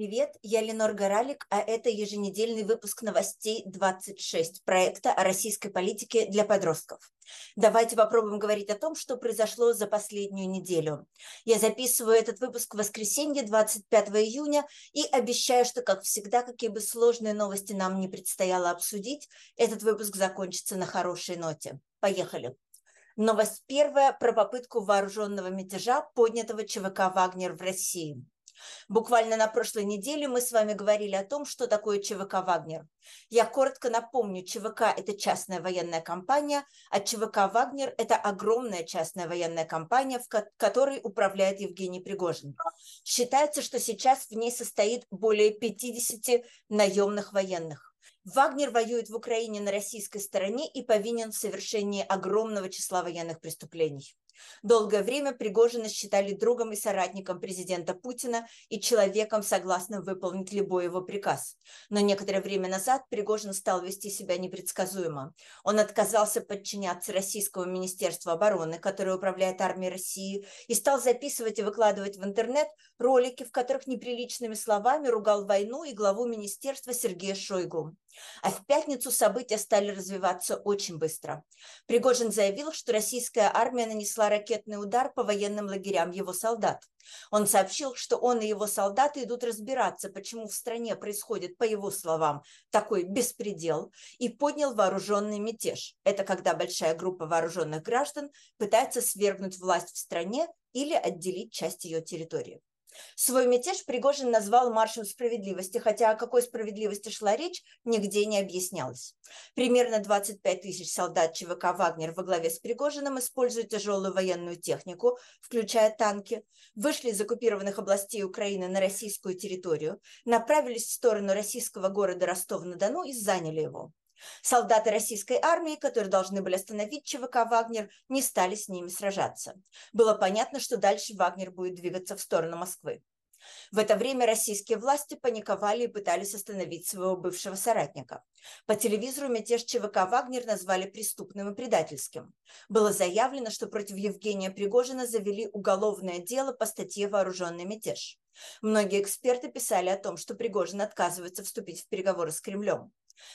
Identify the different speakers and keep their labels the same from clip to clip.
Speaker 1: Привет, я Ленор Горалик, а это еженедельный выпуск новостей 26 проекта о российской политике для подростков. Давайте попробуем говорить о том, что произошло за последнюю неделю. Я записываю этот выпуск в воскресенье, 25 июня, и обещаю, что, как всегда, какие бы сложные новости нам не предстояло обсудить, этот выпуск закончится на хорошей ноте. Поехали. Новость первая про попытку вооруженного мятежа, поднятого ЧВК «Вагнер» в России. Буквально на прошлой неделе мы с вами говорили о том, что такое ЧВК «Вагнер». Я коротко напомню, ЧВК – это частная военная компания, а ЧВК «Вагнер» – это огромная частная военная компания, в которой управляет Евгений Пригожин. Считается, что сейчас в ней состоит более 50 наемных военных. Вагнер воюет в Украине на российской стороне и повинен в совершении огромного числа военных преступлений. Долгое время Пригожина считали другом и соратником президента Путина и человеком, согласным выполнить любой его приказ. Но некоторое время назад Пригожин стал вести себя непредсказуемо. Он отказался подчиняться Российскому Министерству обороны, которое управляет армией России, и стал записывать и выкладывать в интернет ролики, в которых неприличными словами ругал войну и главу министерства Сергея Шойгу. А в пятницу события стали развиваться очень быстро. Пригожин заявил, что российская армия нанесла ракетный удар по военным лагерям его солдат. Он сообщил, что он и его солдаты идут разбираться, почему в стране происходит, по его словам, такой беспредел, и поднял вооруженный мятеж. Это когда большая группа вооруженных граждан пытается свергнуть власть в стране или отделить часть ее территории. Свой мятеж Пригожин назвал маршем справедливости, хотя о какой справедливости шла речь, нигде не объяснялось. Примерно 25 тысяч солдат ЧВК «Вагнер» во главе с Пригожиным используют тяжелую военную технику, включая танки, вышли из оккупированных областей Украины на российскую территорию, направились в сторону российского города Ростов-на-Дону и заняли его. Солдаты российской армии, которые должны были остановить ЧВК «Вагнер», не стали с ними сражаться. Было понятно, что дальше Вагнер будет двигаться в сторону Москвы. В это время российские власти паниковали и пытались остановить своего бывшего соратника. По телевизору мятеж ЧВК «Вагнер» назвали преступным и предательским. Было заявлено, что против Евгения Пригожина завели уголовное дело по статье «Вооруженный мятеж». Многие эксперты писали о том, что Пригожин отказывается вступить в переговоры с Кремлем.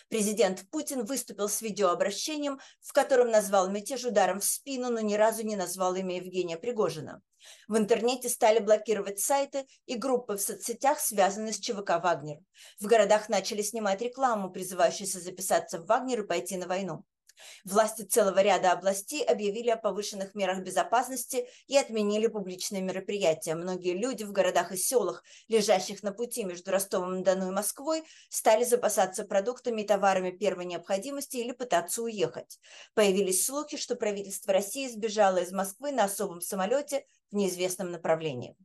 Speaker 1: Президент Путин выступил с видеообращением, в котором назвал мятеж ударом в спину, но ни разу не назвал имя Евгения Пригожина. В интернете стали блокировать сайты и группы в соцсетях, связанные с ЧВК «Вагнер». В городах начали снимать рекламу, призывающуюся записаться в «Вагнер» и пойти на войну. Власти целого ряда областей объявили о повышенных мерах безопасности и отменили публичные мероприятия. Многие люди в городах и селах, лежащих на пути между Ростовом-на-Дону и Москвой, стали запасаться продуктами и товарами первой необходимости или пытаться уехать. Появились слухи, что правительство России сбежало из Москвы на особом самолете в неизвестном направлении.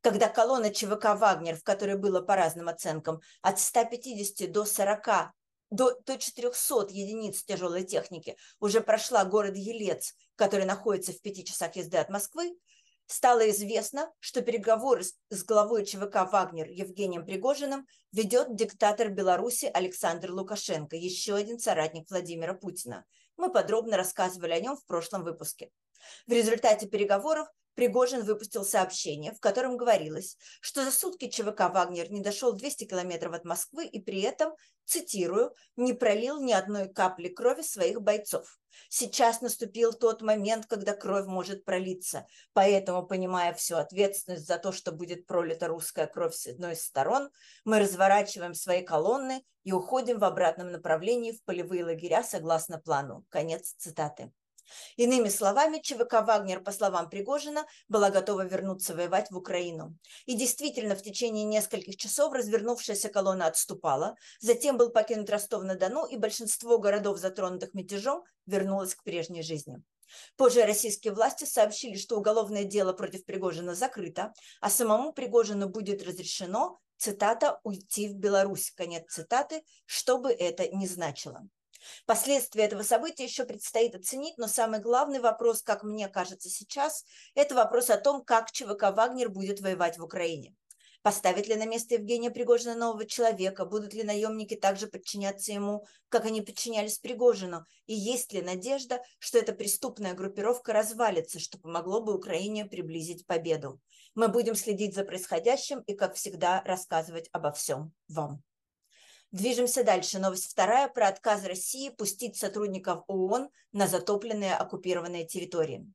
Speaker 1: Когда колонна ЧВК «Вагнер», в которой было по разным оценкам от 150 до 40 до, до 400 единиц тяжелой техники уже прошла город Елец, который находится в пяти часах езды от Москвы, стало известно, что переговоры с, главой ЧВК «Вагнер» Евгением Пригожиным ведет диктатор Беларуси Александр Лукашенко, еще один соратник Владимира Путина. Мы подробно рассказывали о нем в прошлом выпуске. В результате переговоров Пригожин выпустил сообщение, в котором говорилось, что за сутки ЧВК «Вагнер» не дошел 200 километров от Москвы и при этом, цитирую, не пролил ни одной капли крови своих бойцов. Сейчас наступил тот момент, когда кровь может пролиться. Поэтому, понимая всю ответственность за то, что будет пролита русская кровь с одной из сторон, мы разворачиваем свои колонны и уходим в обратном направлении в полевые лагеря согласно плану. Конец цитаты. Иными словами, ЧВК «Вагнер», по словам Пригожина, была готова вернуться воевать в Украину. И действительно, в течение нескольких часов развернувшаяся колонна отступала, затем был покинут Ростов-на-Дону, и большинство городов, затронутых мятежом, вернулось к прежней жизни. Позже российские власти сообщили, что уголовное дело против Пригожина закрыто, а самому Пригожину будет разрешено, цитата, «уйти в Беларусь», конец цитаты, что бы это ни значило. Последствия этого события еще предстоит оценить, но самый главный вопрос, как мне кажется сейчас, это вопрос о том, как ЧВК «Вагнер» будет воевать в Украине. Поставит ли на место Евгения Пригожина нового человека? Будут ли наемники также подчиняться ему, как они подчинялись Пригожину? И есть ли надежда, что эта преступная группировка развалится, что помогло бы Украине приблизить победу? Мы будем следить за происходящим и, как всегда, рассказывать обо всем вам. Движемся дальше. Новость вторая про отказ России пустить сотрудников ООН на затопленные оккупированные территории.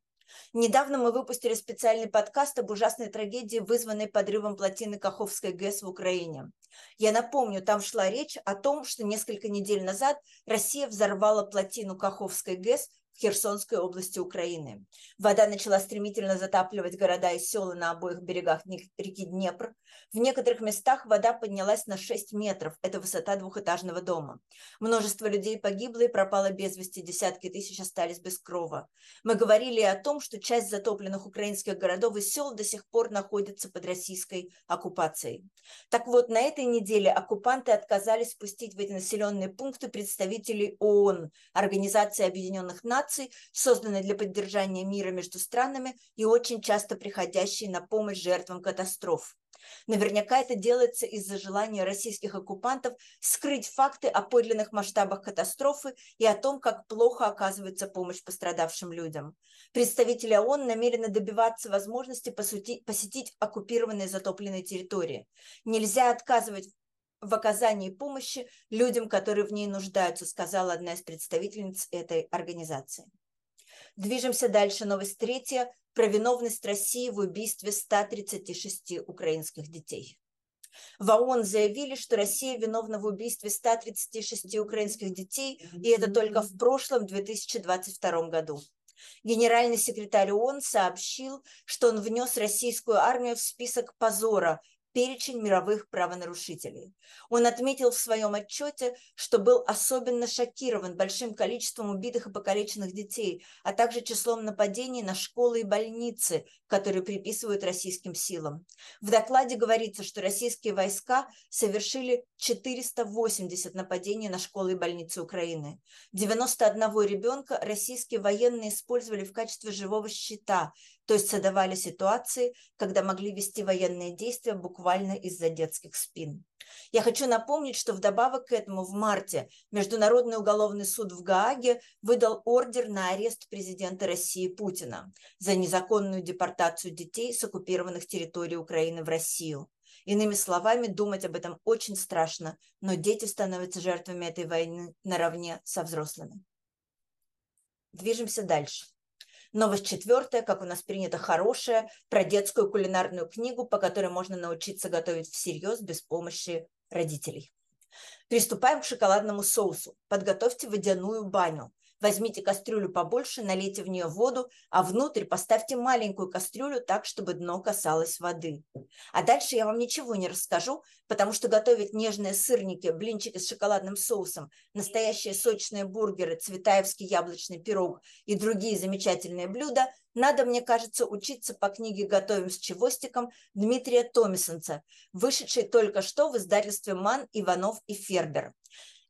Speaker 1: Недавно мы выпустили специальный подкаст об ужасной трагедии, вызванной подрывом плотины Каховской ГЭС в Украине. Я напомню, там шла речь о том, что несколько недель назад Россия взорвала плотину Каховской ГЭС Херсонской области Украины. Вода начала стремительно затапливать города и села на обоих берегах реки Днепр. В некоторых местах вода поднялась на 6 метров. Это высота двухэтажного дома. Множество людей погибло и пропало без вести. Десятки тысяч остались без крова. Мы говорили о том, что часть затопленных украинских городов и сел до сих пор находится под российской оккупацией. Так вот, на этой неделе оккупанты отказались пустить в эти населенные пункты представителей ООН, Организации Объединенных Наций, организаций, созданной для поддержания мира между странами и очень часто приходящей на помощь жертвам катастроф. Наверняка это делается из-за желания российских оккупантов скрыть факты о подлинных масштабах катастрофы и о том, как плохо оказывается помощь пострадавшим людям. Представители ООН намерены добиваться возможности посетить оккупированные затопленные территории. Нельзя отказывать в оказании помощи людям, которые в ней нуждаются, сказала одна из представительниц этой организации. Движемся дальше. Новость третья про виновность России в убийстве 136 украинских детей. В ООН заявили, что Россия виновна в убийстве 136 украинских детей, и это только в прошлом 2022 году. Генеральный секретарь ООН сообщил, что он внес российскую армию в список позора перечень мировых правонарушителей. Он отметил в своем отчете, что был особенно шокирован большим количеством убитых и покалеченных детей, а также числом нападений на школы и больницы, которые приписывают российским силам. В докладе говорится, что российские войска совершили 480 нападений на школы и больницы Украины. 91 ребенка российские военные использовали в качестве живого щита, то есть создавали ситуации, когда могли вести военные действия буквально из-за детских спин. Я хочу напомнить, что вдобавок к этому в марте Международный уголовный суд в Гааге выдал ордер на арест президента России Путина за незаконную депортацию детей с оккупированных территорий Украины в Россию. Иными словами, думать об этом очень страшно, но дети становятся жертвами этой войны наравне со взрослыми. Движемся дальше. Новость четвертая, как у нас принято, хорошая, про детскую кулинарную книгу, по которой можно научиться готовить всерьез без помощи родителей. Приступаем к шоколадному соусу. Подготовьте водяную баню. Возьмите кастрюлю побольше, налейте в нее воду, а внутрь поставьте маленькую кастрюлю так, чтобы дно касалось воды. А дальше я вам ничего не расскажу, потому что готовить нежные сырники, блинчики с шоколадным соусом, настоящие сочные бургеры, цветаевский яблочный пирог и другие замечательные блюда надо, мне кажется, учиться по книге «Готовим с чевостиком» Дмитрия Томисонца, вышедшей только что в издательстве «Ман, Иванов и Фербер».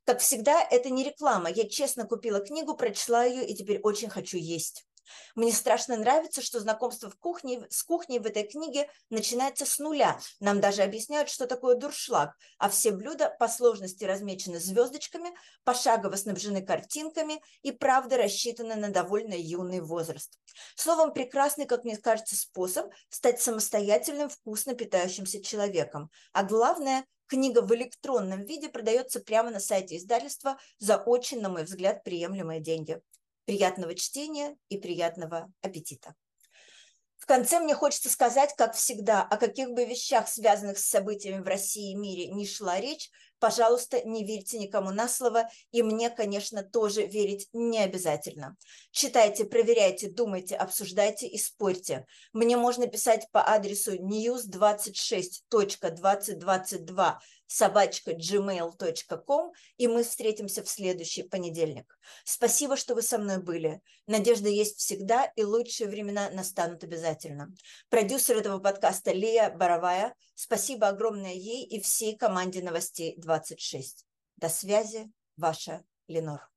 Speaker 1: Как всегда, это не реклама. Я честно купила книгу, прочла ее и теперь очень хочу есть. Мне страшно нравится, что знакомство в кухне, с кухней в этой книге начинается с нуля. Нам даже объясняют, что такое дуршлаг, а все блюда по сложности размечены звездочками, пошагово снабжены картинками и, правда, рассчитаны на довольно юный возраст. Словом, прекрасный, как мне кажется, способ стать самостоятельным, вкусно питающимся человеком. А главное – Книга в электронном виде продается прямо на сайте издательства за очень, на мой взгляд, приемлемые деньги. Приятного чтения и приятного аппетита. В конце мне хочется сказать, как всегда, о каких бы вещах, связанных с событиями в России и мире, не шла речь, пожалуйста, не верьте никому на слово, и мне, конечно, тоже верить не обязательно. Читайте, проверяйте, думайте, обсуждайте и спорьте. Мне можно писать по адресу news26.2022 собачка gmail.com, и мы встретимся в следующий понедельник. Спасибо, что вы со мной были. Надежда есть всегда, и лучшие времена настанут обязательно. Продюсер этого подкаста Лия Боровая. Спасибо огромное ей и всей команде новостей 26. До связи, ваша Ленор.